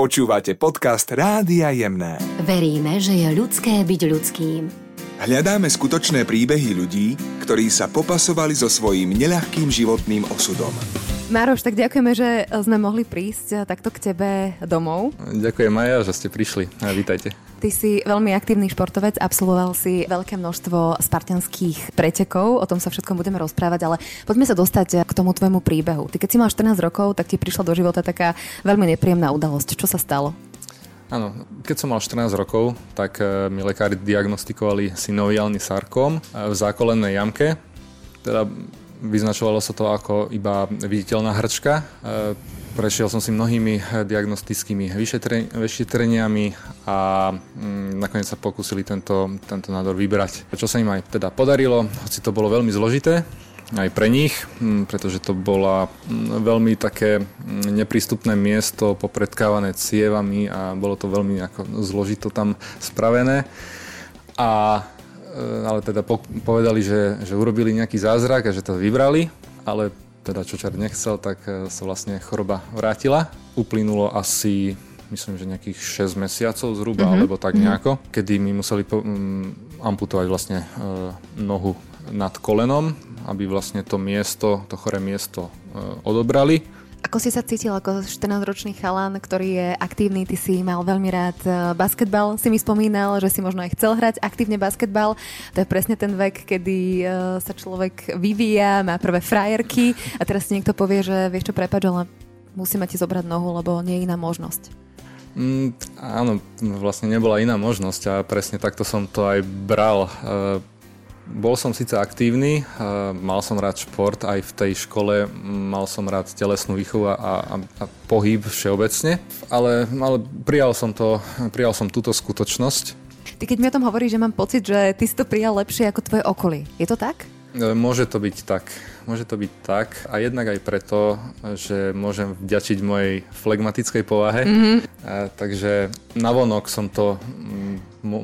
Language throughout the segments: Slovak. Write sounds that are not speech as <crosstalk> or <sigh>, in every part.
Počúvate podcast Rádia Jemné. Veríme, že je ľudské byť ľudským. Hľadáme skutočné príbehy ľudí, ktorí sa popasovali so svojím neľahkým životným osudom. Mároš, tak ďakujeme, že sme mohli prísť takto k tebe domov. Ďakujem Maja, že ste prišli. A vítajte. Ty si veľmi aktívny športovec, absolvoval si veľké množstvo spartianských pretekov, o tom sa všetkom budeme rozprávať, ale poďme sa dostať k tomu tvojmu príbehu. Ty keď si mal 14 rokov, tak ti prišla do života taká veľmi nepríjemná udalosť. Čo sa stalo? Áno, keď som mal 14 rokov, tak eh, mi lekári diagnostikovali synoviálny sarkom eh, v zákolennej jamke. Teda Vyznačovalo sa to ako iba viditeľná hrčka. E, prešiel som si mnohými diagnostickými vyšetreniami a mm, nakoniec sa pokúsili tento, tento nádor vybrať. Čo sa im aj teda podarilo, hoci to bolo veľmi zložité, aj pre nich, mm, pretože to bola mm, veľmi také neprístupné miesto popredkávané cievami a bolo to veľmi zložito tam spravené. A E, ale teda povedali, že, že urobili nejaký zázrak a že to vybrali, ale teda čo čar nechcel, tak e, sa vlastne choroba vrátila. Uplynulo asi myslím, že nejakých 6 mesiacov zhruba, mm-hmm. alebo tak mhm. nejako, mm-hmm. kedy mi museli po, um, amputovať vlastne e, nohu nad kolenom, aby vlastne to miesto, to choré miesto e, odobrali. Ako si sa cítil ako 14-ročný chalán, ktorý je aktívny, ty si mal veľmi rád e, basketbal, si mi spomínal, že si možno aj chcel hrať aktívne basketbal. To je presne ten vek, kedy e, sa človek vyvíja, má prvé frajerky a teraz si niekto povie, že vieš čo, prepač, ale musíme ti zobrať nohu, lebo nie je iná možnosť. Mm, áno, vlastne nebola iná možnosť a presne takto som to aj bral. E, bol som síce aktívny, mal som rád šport, aj v tej škole mal som rád telesnú výchovu a, a, a pohyb všeobecne, ale, ale prijal, som to, prijal som túto skutočnosť. Ty keď mi o tom hovoríš, že mám pocit, že ty si to prijal lepšie ako tvoje okolie. Je to tak? E, môže to byť tak. Môže to byť tak a jednak aj preto, že môžem vďačiť mojej flegmatickej povahe. Mm-hmm. A, takže navonok som to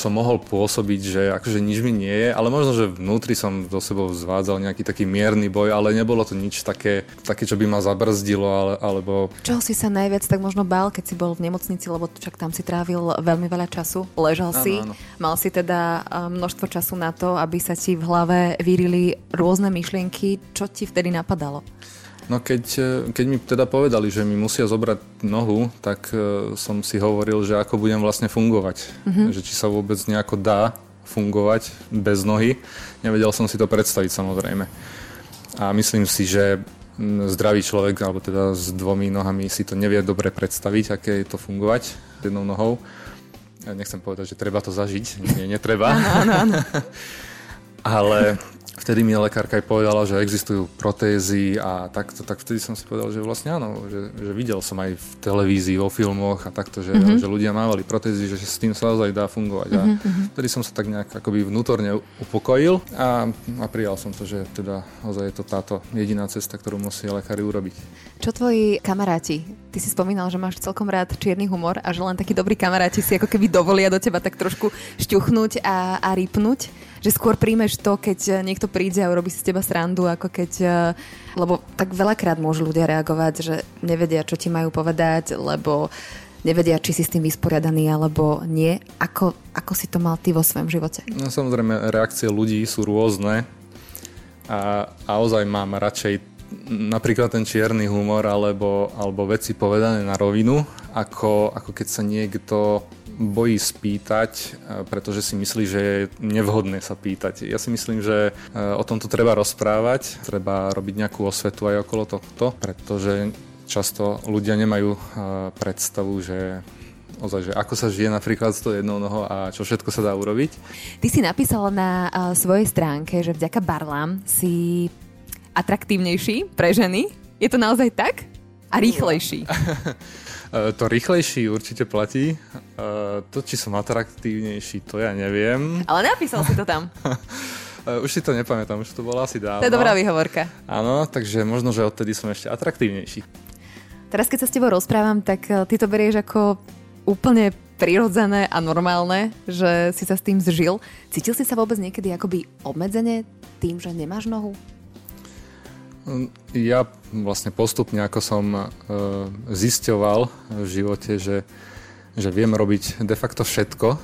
som mohol pôsobiť, že akože nič mi nie je, ale možno, že vnútri som do sebou zvádzal nejaký taký mierny boj, ale nebolo to nič také, také čo by ma zabrzdilo, ale, alebo... Čoho si sa najviac tak možno bál, keď si bol v nemocnici, lebo však tam si trávil veľmi veľa času, ležal áno, si, áno. mal si teda množstvo času na to, aby sa ti v hlave vyrili rôzne myšlienky, čo ti vtedy napadalo? No keď, e, keď mi teda povedali, že mi musia zobrať nohu, tak e, som si hovoril, že ako budem vlastne fungovať. Mm-hmm. Že či sa vôbec nejako dá fungovať bez nohy. Nevedel som si to predstaviť samozrejme. A myslím si, že zdravý človek, alebo teda s dvomi nohami si to nevie dobre predstaviť, aké je to fungovať jednou nohou. Ja nechcem povedať, že treba to zažiť. Nie, netreba. Áno, áno, áno. <laughs> Ale vtedy mi lekárka aj povedala, že existujú protézy a takto, tak vtedy som si povedal, že vlastne áno, že, že videl som aj v televízii, vo filmoch a takto, že, mm-hmm. že ľudia mávali protézy, že s tým sa naozaj dá fungovať. Mm-hmm. A mhm. vtedy som sa tak nejak akoby vnútorne upokojil a, a prijal som to, že teda naozaj je to táto jediná cesta, ktorú musí lekári urobiť. Čo tvoji kamaráti? Ty si spomínal, že máš celkom rád čierny humor a že len takí dobrí kamaráti si ako keby dovolia do teba tak trošku šťuchnúť a, a rýpnuť že skôr príjmeš to, keď eh, niekto príde a urobí si z teba srandu, ako keď... Eh, lebo tak veľakrát môžu ľudia reagovať, že nevedia, čo ti majú povedať, lebo nevedia, či si s tým vysporiadaný alebo nie. Ako, ako si to mal ty vo svojom živote? No samozrejme, reakcie ľudí sú rôzne a, a ozaj mám radšej napríklad ten čierny humor alebo, alebo veci povedané na rovinu, ako, ako keď sa niekto bojí spýtať, e, pretože si myslí, že je nevhodné sa pýtať. Ja si myslím, že e, o tomto treba rozprávať, treba robiť nejakú osvetu aj okolo tohto, pretože často ľudia nemajú e, predstavu, že ozaj, že ako sa žije napríklad s tou jednou nohou a čo všetko sa dá urobiť. Ty si napísal na svojej stránke, že vďaka barlám si atraktívnejší pre ženy. Je to naozaj tak? A rýchlejší. <laughs> E, to rýchlejší určite platí. E, to, či som atraktívnejší, to ja neviem. Ale napísal si to tam. <laughs> E, už si to nepamätám, už to bolo asi dávno. To je dobrá výhovorka. Áno, takže možno, že odtedy som ešte atraktívnejší. Teraz, keď sa s tebou rozprávam, tak ty to berieš ako úplne prirodzené a normálne, že si sa s tým zžil. Cítil si sa vôbec niekedy akoby obmedzenie tým, že nemáš nohu? Ja vlastne postupne, ako som uh, zisťoval v živote, že, že viem robiť de facto všetko,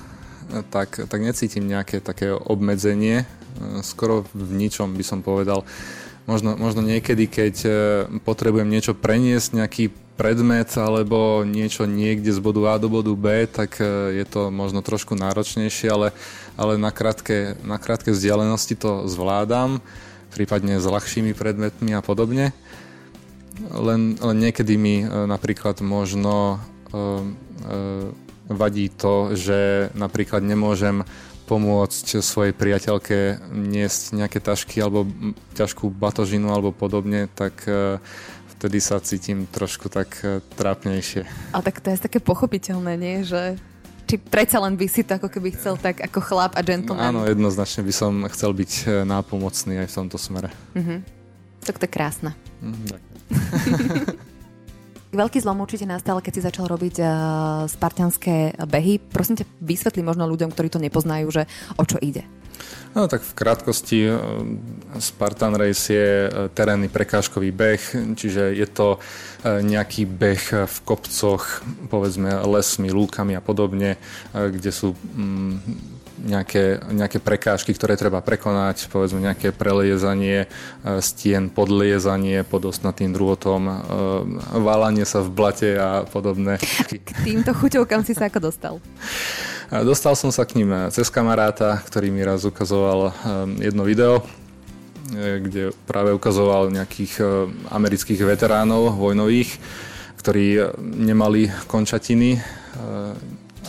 tak, tak necítim nejaké také obmedzenie, uh, skoro v ničom by som povedal. Možno, možno niekedy, keď potrebujem niečo preniesť, nejaký predmet alebo niečo niekde z bodu A do bodu B, tak e, je to možno trošku náročnejšie, ale, ale na, krátke, na krátke vzdialenosti to zvládam, prípadne s ľahšími predmetmi a podobne. Len, len niekedy mi e, napríklad možno uh, uh, vadí to, že napríklad nemôžem pomôcť svojej priateľke niesť nejaké tašky alebo ťažkú batožinu alebo podobne, tak vtedy sa cítim trošku tak e, trápnejšie. A tak to je také pochopiteľné, nie? Že či predsa len by si to ako keby chcel tak ako chlap a gentleman? Áno, jednoznačne by som chcel byť e, nápomocný aj v tomto smere. Uh-huh. Tak to je krásne. Mm, tak. <laughs> Veľký zlom určite nastal, keď si začal robiť uh, spartianské behy. Prosím ťa, vysvetli možno ľuďom, ktorí to nepoznajú, že o čo ide. No tak v krátkosti e, Spartan Race je e, terénny prekážkový beh, čiže je to e, nejaký beh v kopcoch, povedzme lesmi, lúkami a podobne, kde sú mm, nejaké, nejaké prekážky, ktoré treba prekonať, povedzme nejaké preliezanie stien, podliezanie pod ostnatým druhotom, válanie sa v blate a podobné. K týmto chuťovkám si sa ako dostal? <laughs> Dostal som sa k ním eh, cez kamaráta, ktorý mi raz ukazoval eh, jedno video, eh, kde práve ukazoval nejakých amerických veteránov vojnových, ktorí nemali končatiny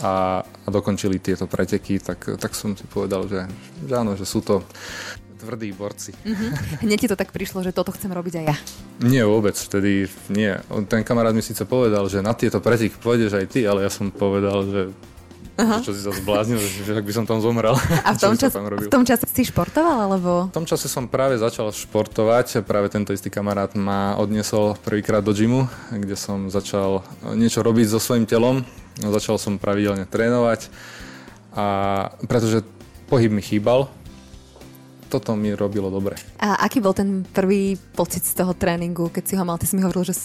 a, a dokončili tieto preteky, tak, tak som si povedal, že, že áno, že sú to tvrdí borci. Mm-hmm. Hneď ti to tak prišlo, že toto chcem robiť aj ja. Nie, vôbec. Vtedy nie. Ten kamarát mi síce povedal, že na tieto preteky pôjdeš aj ty, ale ja som povedal, že Aha. Čo si sa zbláznil, že ak by som tam zomrel. A v <laughs> tom, čas, v tom čase si športoval, alebo? V tom čase som práve začal športovať. Práve tento istý kamarát ma odniesol prvýkrát do gymu, kde som začal niečo robiť so svojím telom. Začal som pravidelne trénovať. A pretože pohyb mi chýbal, toto mi robilo dobre. A aký bol ten prvý pocit z toho tréningu, keď si ho mal? Ty si mi hovoril, že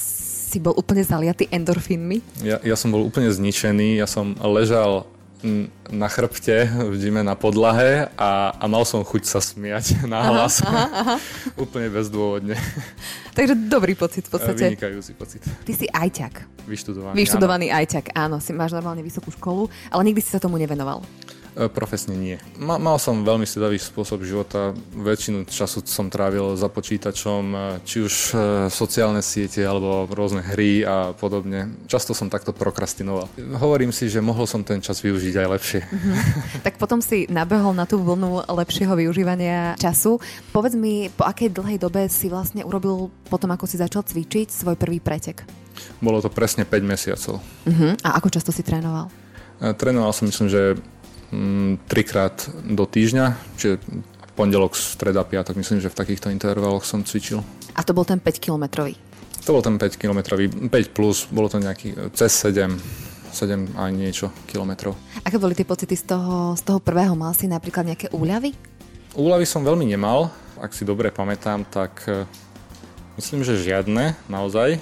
si bol úplne zaliatý endorfínmi? Ja, ja som bol úplne zničený, ja som ležal na chrbte v džime na podlahe a, a mal som chuť sa smiať <laughs> na hlas. Aha, aha, aha. Úplne bezdôvodne. <laughs> Takže dobrý pocit v podstate. Vynikajúci pocit. Ty si ajťak. Vyštudovaný, Vyštudovaný áno. ajťak, áno. Si máš normálne vysokú školu, ale nikdy si sa tomu nevenoval. E, profesne nie. Ma, mal som veľmi sedavý spôsob života. Väčšinu času som trávil za počítačom, e, či už e, sociálne siete alebo rôzne hry a podobne. Často som takto prokrastinoval. Hovorím si, že mohol som ten čas využiť aj lepšie. Mm-hmm. tak potom si nabehol na tú vlnu lepšieho využívania času. Povedz mi, po akej dlhej dobe si vlastne urobil potom, ako si začal cvičiť, svoj prvý pretek? Bolo to presne 5 mesiacov. Uh-huh. A ako často si trénoval? Trénoval som, myslím, že trikrát do týždňa, čiže pondelok, streda, piatok, myslím, že v takýchto intervaloch som cvičil. A to bol ten 5 kilometrový? To bol ten 5 kilometrový, 5 plus, bolo to nejaký cez 7, 7 aj niečo kilometrov. Aké boli tie pocity z toho, z toho prvého? Mal si napríklad nejaké úľavy? Úľavy som veľmi nemal, ak si dobre pamätám, tak e, myslím, že žiadne naozaj. E,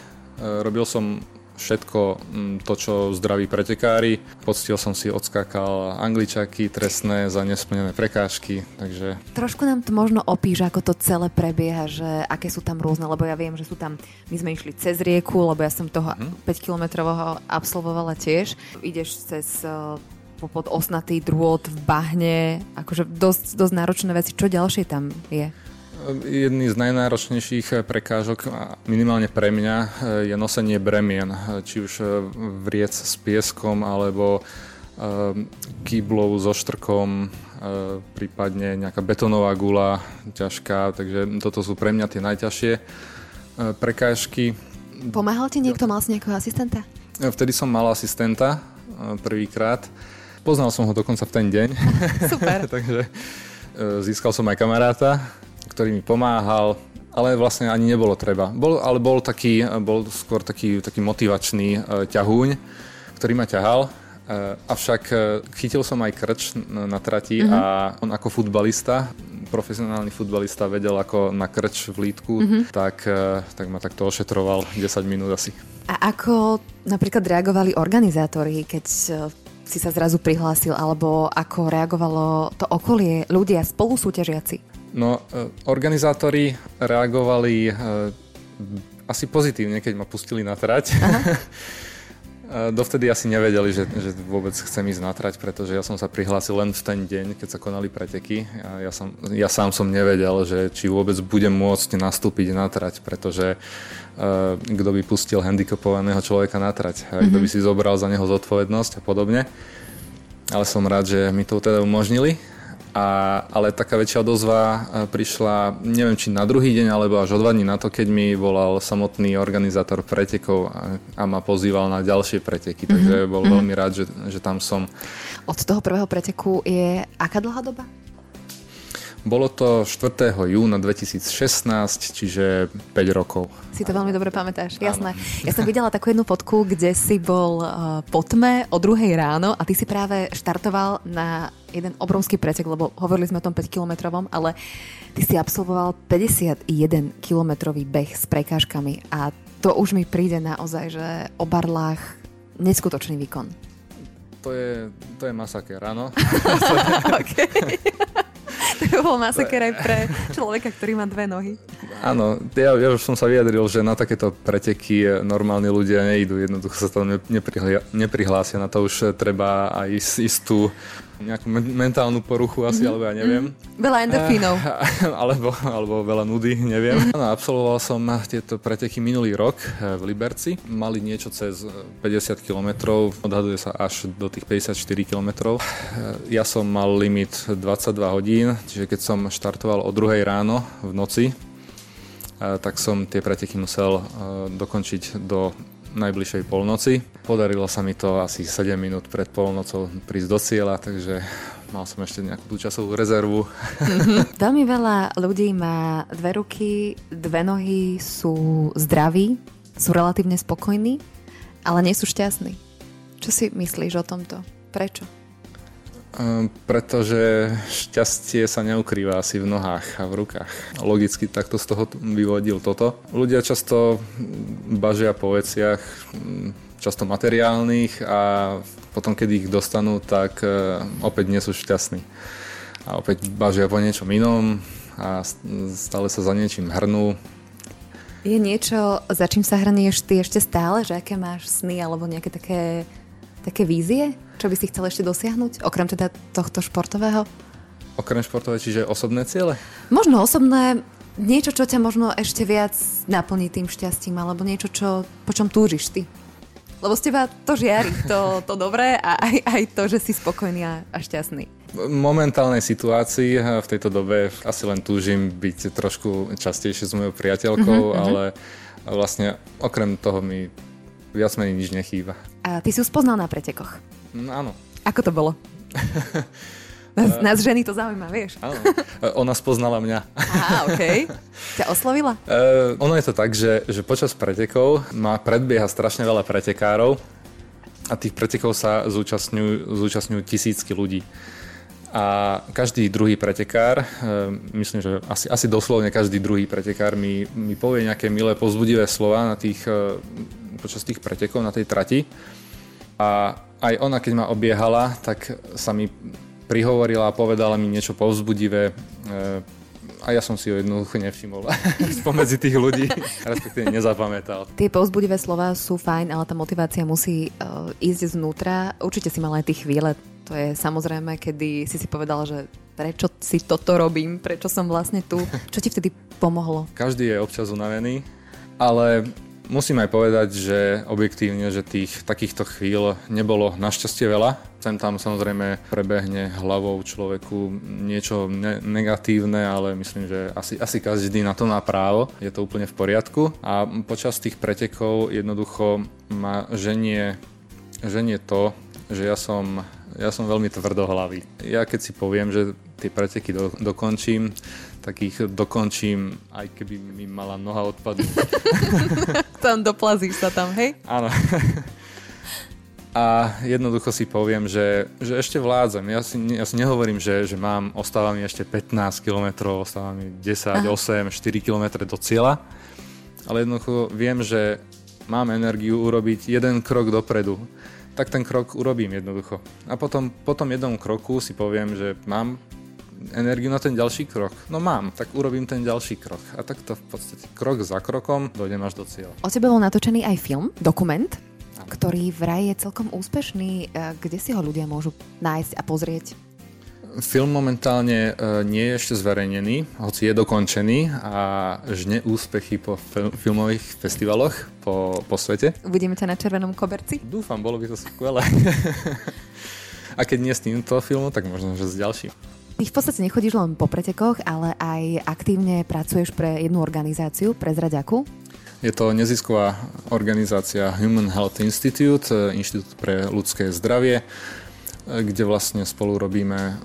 robil som všetko mm, to, čo zdraví pretekári. Poctil som si, odskákal angličaky trestné za nesplnené prekážky, takže... Trošku nám to možno opíš, ako to celé prebieha, že aké sú tam rôzne, lebo ja viem, že sú tam, my sme išli cez rieku, lebo ja som toho hmm. 5-kilometrového absolvovala tiež. Ideš cez eh, pod osnatý drôt v bahne, akože dosť, dosť náročné veci. Čo ďalšie tam je? Jedný z najnáročnejších prekážok, minimálne pre mňa, eh, je nosenie bremien. Eh, či už vriec s pieskom, alebo kýblov so štrkom, prípadne nejaká betonová gula ťažká, takže toto sú pre mňa tie najťažšie prekážky. Pomáhal ti niekto, mal si nejakého asistenta? Vtedy som mal asistenta prvýkrát. Poznal som ho dokonca v ten deň. <laughs> Super. <laughs> takže získal som aj kamaráta, ktorý mi pomáhal, ale vlastne ani nebolo treba. Bol, ale bol, taký, bol skôr taký, taký motivačný e, ťahúň, ktorý ma ťahal. E, avšak e, chytil som aj krč na trati mm-hmm. a on ako futbalista profesionálny futbalista vedel ako na krč v lítku, mm-hmm. tak, tak ma takto ošetroval 10 minút asi. A ako napríklad reagovali organizátori, keď si sa zrazu prihlásil, alebo ako reagovalo to okolie, ľudia, spolusúťažiaci? No, organizátori reagovali asi pozitívne, keď ma pustili na trať. <laughs> Dovtedy asi nevedeli, že, že vôbec chcem ísť na trať, pretože ja som sa prihlásil len v ten deň, keď sa konali preteky. A ja, som, ja sám som nevedel, že či vôbec budem môcť nastúpiť na trať, pretože uh, kto by pustil handicapovaného človeka na trať, mm-hmm. kto by si zobral za neho zodpovednosť a podobne. Ale som rád, že mi to teda umožnili a, ale taká väčšia odozva e, prišla, neviem či na druhý deň, alebo až o dva dní na to, keď mi volal samotný organizátor pretekov a, a ma pozýval na ďalšie preteky, takže mm-hmm. bol veľmi rád, že, že tam som. Od toho prvého preteku je aká dlhá doba? Bolo to 4. júna 2016, čiže 5 rokov. Si to veľmi dobre pamätáš, jasné. Ja som videla takú jednu fotku, kde si bol uh, po tme o druhej ráno a ty si práve štartoval na jeden obrovský pretek, lebo hovorili sme o tom 5-kilometrovom, ale ty si absolvoval 51-kilometrový beh s prekážkami a to už mi príde naozaj, že o barlách neskutočný výkon. To je, to je masaker, áno. <laughs> <laughs> okay to bol masaker aj pre človeka, ktorý má dve nohy. Áno, ja, ja už som sa vyjadril, že na takéto preteky normálni ľudia nejdú, jednoducho sa tam neprihlásia, na to už treba aj istú nejakú mentálnu poruchu asi, mm-hmm. alebo ja neviem. Mm-hmm. Veľa endorfínov. <laughs> alebo, alebo veľa nudy, neviem. Mm-hmm. No, absolvoval som tieto preteky minulý rok eh, v Liberci. Mali niečo cez 50 km, odhaduje sa až do tých 54 km. Eh, ja som mal limit 22 hodín, čiže keď som štartoval o 2 ráno v noci, eh, tak som tie preteky musel dokončiť do najbližšej polnoci. Podarilo sa mi to asi 7 minút pred polnocou prísť do cieľa, takže mal som ešte nejakú tú časovú rezervu. Mm-hmm. <laughs> Veľmi veľa ľudí má dve ruky, dve nohy, sú zdraví, sú relatívne spokojní, ale nie sú šťastní. Čo si myslíš o tomto? Prečo? Ehm, pretože šťastie sa neukrýva asi v nohách a v rukách. Logicky takto z toho vyvodil toto. Ľudia často bažia po veciach, mm, často materiálnych a potom, keď ich dostanú, tak e, opäť nie sú šťastní. A opäť bažia po niečom inom a stále sa za niečím hrnú. Je niečo, za čím sa hrnieš ty ešte stále? Že aké máš sny alebo nejaké také, také vízie? Čo by si chcel ešte dosiahnuť, okrem teda tohto športového? Okrem športové, čiže osobné ciele? Možno osobné, niečo, čo ťa možno ešte viac naplní tým šťastím, alebo niečo, čo, po čom túžiš ty. Lebo z teba to žiari, to, to dobré a aj, aj to, že si spokojný a, a šťastný. V momentálnej situácii v tejto dobe asi len túžim byť trošku častejšie s mojou priateľkou, uh-huh, ale vlastne okrem toho mi viac menej nič nechýba. A ty si ju spoznal na pretekoch? No, áno. Ako to bolo? <laughs> Nás, nás ženy to zaujíma, vieš. Áno. Ona spoznala mňa. Á. Okay. Ťa oslovila? Uh, ono je to tak, že, že počas pretekov má predbieha strašne veľa pretekárov a tých pretekov sa zúčastňujú, zúčastňujú tisícky ľudí. A každý druhý pretekár, uh, myslím, že asi, asi doslovne každý druhý pretekár mi, mi povie nejaké milé, pozbudivé slova na tých, počas tých pretekov na tej trati. A aj ona, keď ma obiehala, tak sa mi prihovorila a povedala mi niečo povzbudivé e, a ja som si ho jednoducho nevšimol <laughs> spomedzi tých ľudí, <laughs> respektíve nezapamätal. Tie povzbudivé slova sú fajn, ale tá motivácia musí uh, ísť znútra. Určite si mal aj tie chvíle, to je samozrejme, kedy si si povedal, že prečo si toto robím, prečo som vlastne tu. Čo ti vtedy pomohlo? Každý je občas unavený, ale Musím aj povedať, že objektívne, že tých takýchto chvíľ nebolo našťastie veľa. Sem tam samozrejme prebehne hlavou človeku niečo ne- negatívne, ale myslím, že asi, asi každý na to má právo. Je to úplne v poriadku. A počas tých pretekov jednoducho ma ženie, ženie to, že ja som, ja som veľmi tvrdohlavý. Ja keď si poviem, že tie preteky do, dokončím, tak ich dokončím, aj keby mi mala noha odpadnúť. <laughs> tam doplazíš sa tam, hej? Áno. <laughs> a jednoducho si poviem, že, že ešte vládzem. Ja si, ja si nehovorím, že, že mám, ostáva mi ešte 15 km, ostáva mi 10, Aha. 8, 4 km do cieľa, ale jednoducho viem, že mám energiu urobiť jeden krok dopredu. Tak ten krok urobím jednoducho. A potom po tom jednom kroku si poviem, že mám energiu na ten ďalší krok. No mám, tak urobím ten ďalší krok. A takto v podstate krok za krokom dojdem až do cieľa. O tebe bol natočený aj film, dokument, ktorý vraj je celkom úspešný. E, kde si ho ľudia môžu nájsť a pozrieť? Film momentálne e, nie je ešte zverejnený, hoci je dokončený a žne úspechy po filmových festivaloch po, po svete. Uvidíme ťa na červenom koberci? Dúfam, bolo by to skvelé. <laughs> a keď nie s týmto filmom, tak možno, že s ďalším. Ty v podstate nechodíš len po pretekoch, ale aj aktívne pracuješ pre jednu organizáciu, pre Zraďaku. Je to nezisková organizácia Human Health Institute, e, Inštitút pre ľudské zdravie, e, kde vlastne spolu robíme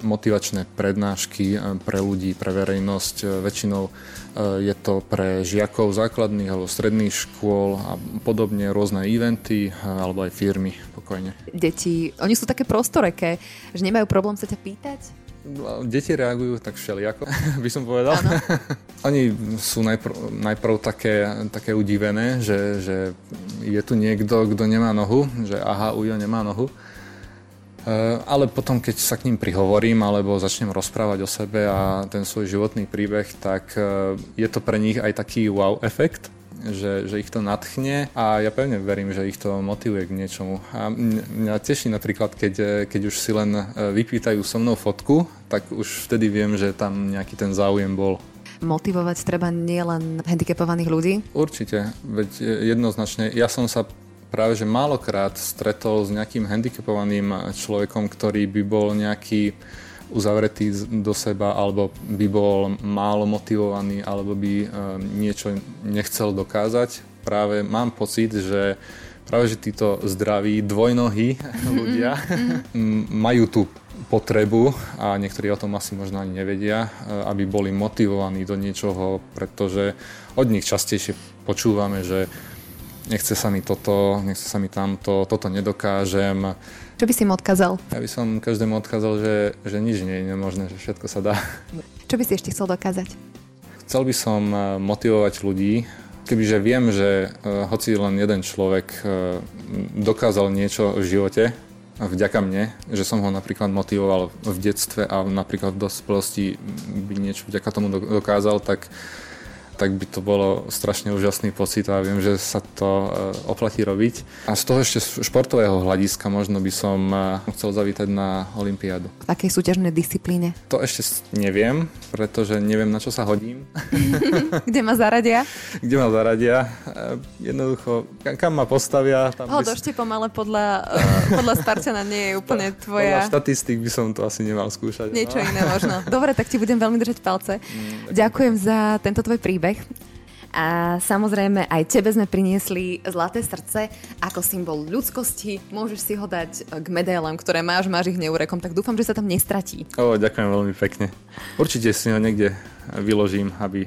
motivačné prednášky e, pre ľudí, pre verejnosť. Väčšinou je to pre žiakov základných alebo stredných škôl a podobne rôzne eventy alebo aj firmy pokojne. Deti, oni sú také prostoreké, že nemajú problém sa ťa pýtať? Deti reagujú tak všelijako, <laughs> by som povedal. <laughs> Oni sú najprv, najprv také, také udivené, že, že je tu niekto, kto nemá nohu, že aha, Ujo nemá nohu. Eh, ale potom, keď sa k ním prihovorím alebo začnem rozprávať o sebe a ten svoj životný príbeh, tak eh, je to pre nich aj taký wow efekt, že, že ich to nadchne a ja pevne verím, že ich to motivuje k niečomu. A mňa teší napríklad, keď, keď už si len e, vypýtajú so mnou fotku, tak už vtedy viem, že tam nejaký ten záujem bol. Motivovať treba nielen handicapovaných ľudí? Určite, veď jednoznačne. Ja som sa práve že málokrát stretol s nejakým handicapovaným človekom, ktorý by bol nejaký uzavretý do seba, alebo by bol málo motivovaný, alebo by e, niečo nechcel dokázať. Práve mám pocit, že práve že títo zdraví dvojnohí <laughs> ľudia majú tú potrebu a niektorí o tom asi možno ani nevedia, e, aby boli motivovaní do niečoho, pretože od nich častejšie počúvame, že nechce sa mi toto, nechce sa mi tamto, toto nedokážem, čo by si im odkázal? Ja by som každému odkázal, že, že nič nie je nemožné, že všetko sa dá. Čo by si ešte chcel dokázať? Chcel by som eh, motivovať ľudí, kebyže viem, že uh, hoci len jeden človek uh, dokázal niečo v živote, vďaka mne, že som ho napríklad motivoval v detstve a napríklad v dospelosti by niečo vďaka tomu dokázal, tak tak by to bolo strašne úžasný pocit a viem, že sa to e, oplatí robiť. A z toho ešte športového hľadiska možno by som e, chcel zavítať na Olympiádu. V akej súťažnej disciplíne? To ešte neviem, pretože neviem, na čo sa hodím. <laughs> <laughs> Kde ma zaradia? Kde ma zaradia. E, jednoducho, kam ma postavia. Tam oh, by... pomale podľa, podľa Spartana nie je <laughs> úplne tvoja... Podľa štatistik by som to asi nemal skúšať. Niečo no. iné možno. Dobre, tak ti budem veľmi držať palce. Mm, Ďakujem za tento tvoj príbeh príbeh. A samozrejme aj tebe sme priniesli Zlaté srdce ako symbol ľudskosti. Môžeš si ho dať k medailám, ktoré máš, máš ich neurekom, tak dúfam, že sa tam nestratí. O, ďakujem veľmi pekne. Určite si ho niekde vyložím, aby...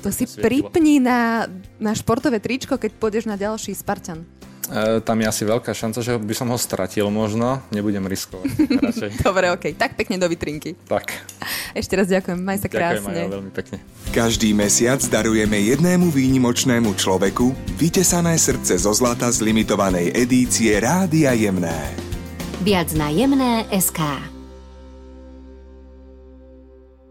To si pripni na, na športové tričko, keď pôjdeš na ďalší Spartan. E, tam je asi veľká šanca, že by som ho stratil možno. Nebudem riskovať. <laughs> Dobre, ok. Tak pekne do vitrinky. Tak. Ešte raz ďakujem. Maj sa krásne. Ďakujem veľmi pekne. Každý mesiac darujeme jednému výnimočnému človeku vytesané srdce zo zlata z limitovanej edície Rádia Jemné. Viac na jemné SK.